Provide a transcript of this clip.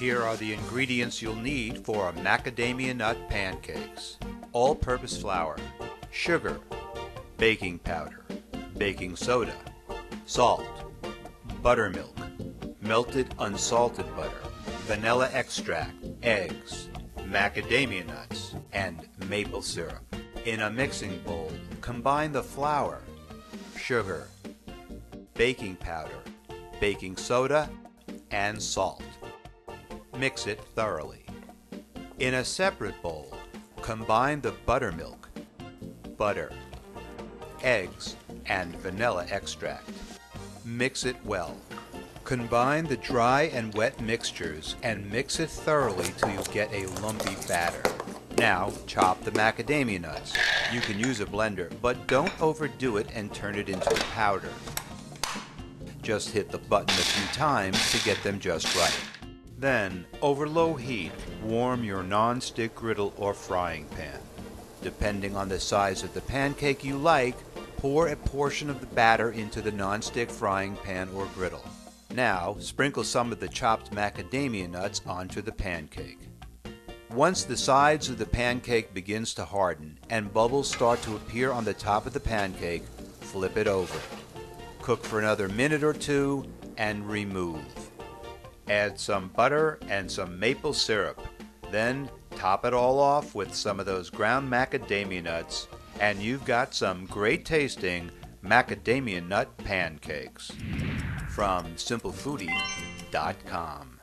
Here are the ingredients you'll need for macadamia nut pancakes. All-purpose flour, sugar, baking powder, baking soda, salt, buttermilk, melted unsalted butter, vanilla extract, eggs, macadamia nuts, and maple syrup. In a mixing bowl, combine the flour, sugar, baking powder, baking soda, and salt. Mix it thoroughly. In a separate bowl, combine the buttermilk, butter, eggs, and vanilla extract. Mix it well. Combine the dry and wet mixtures and mix it thoroughly till you get a lumpy batter. Now, chop the macadamia nuts. You can use a blender, but don't overdo it and turn it into a powder. Just hit the button a few times to get them just right. Then, over low heat, warm your non-stick griddle or frying pan. Depending on the size of the pancake you like, pour a portion of the batter into the non-stick frying pan or griddle. Now, sprinkle some of the chopped macadamia nuts onto the pancake. Once the sides of the pancake begins to harden and bubbles start to appear on the top of the pancake, flip it over. Cook for another minute or two and remove. Add some butter and some maple syrup. Then top it all off with some of those ground macadamia nuts and you've got some great tasting macadamia nut pancakes. From simplefoodie.com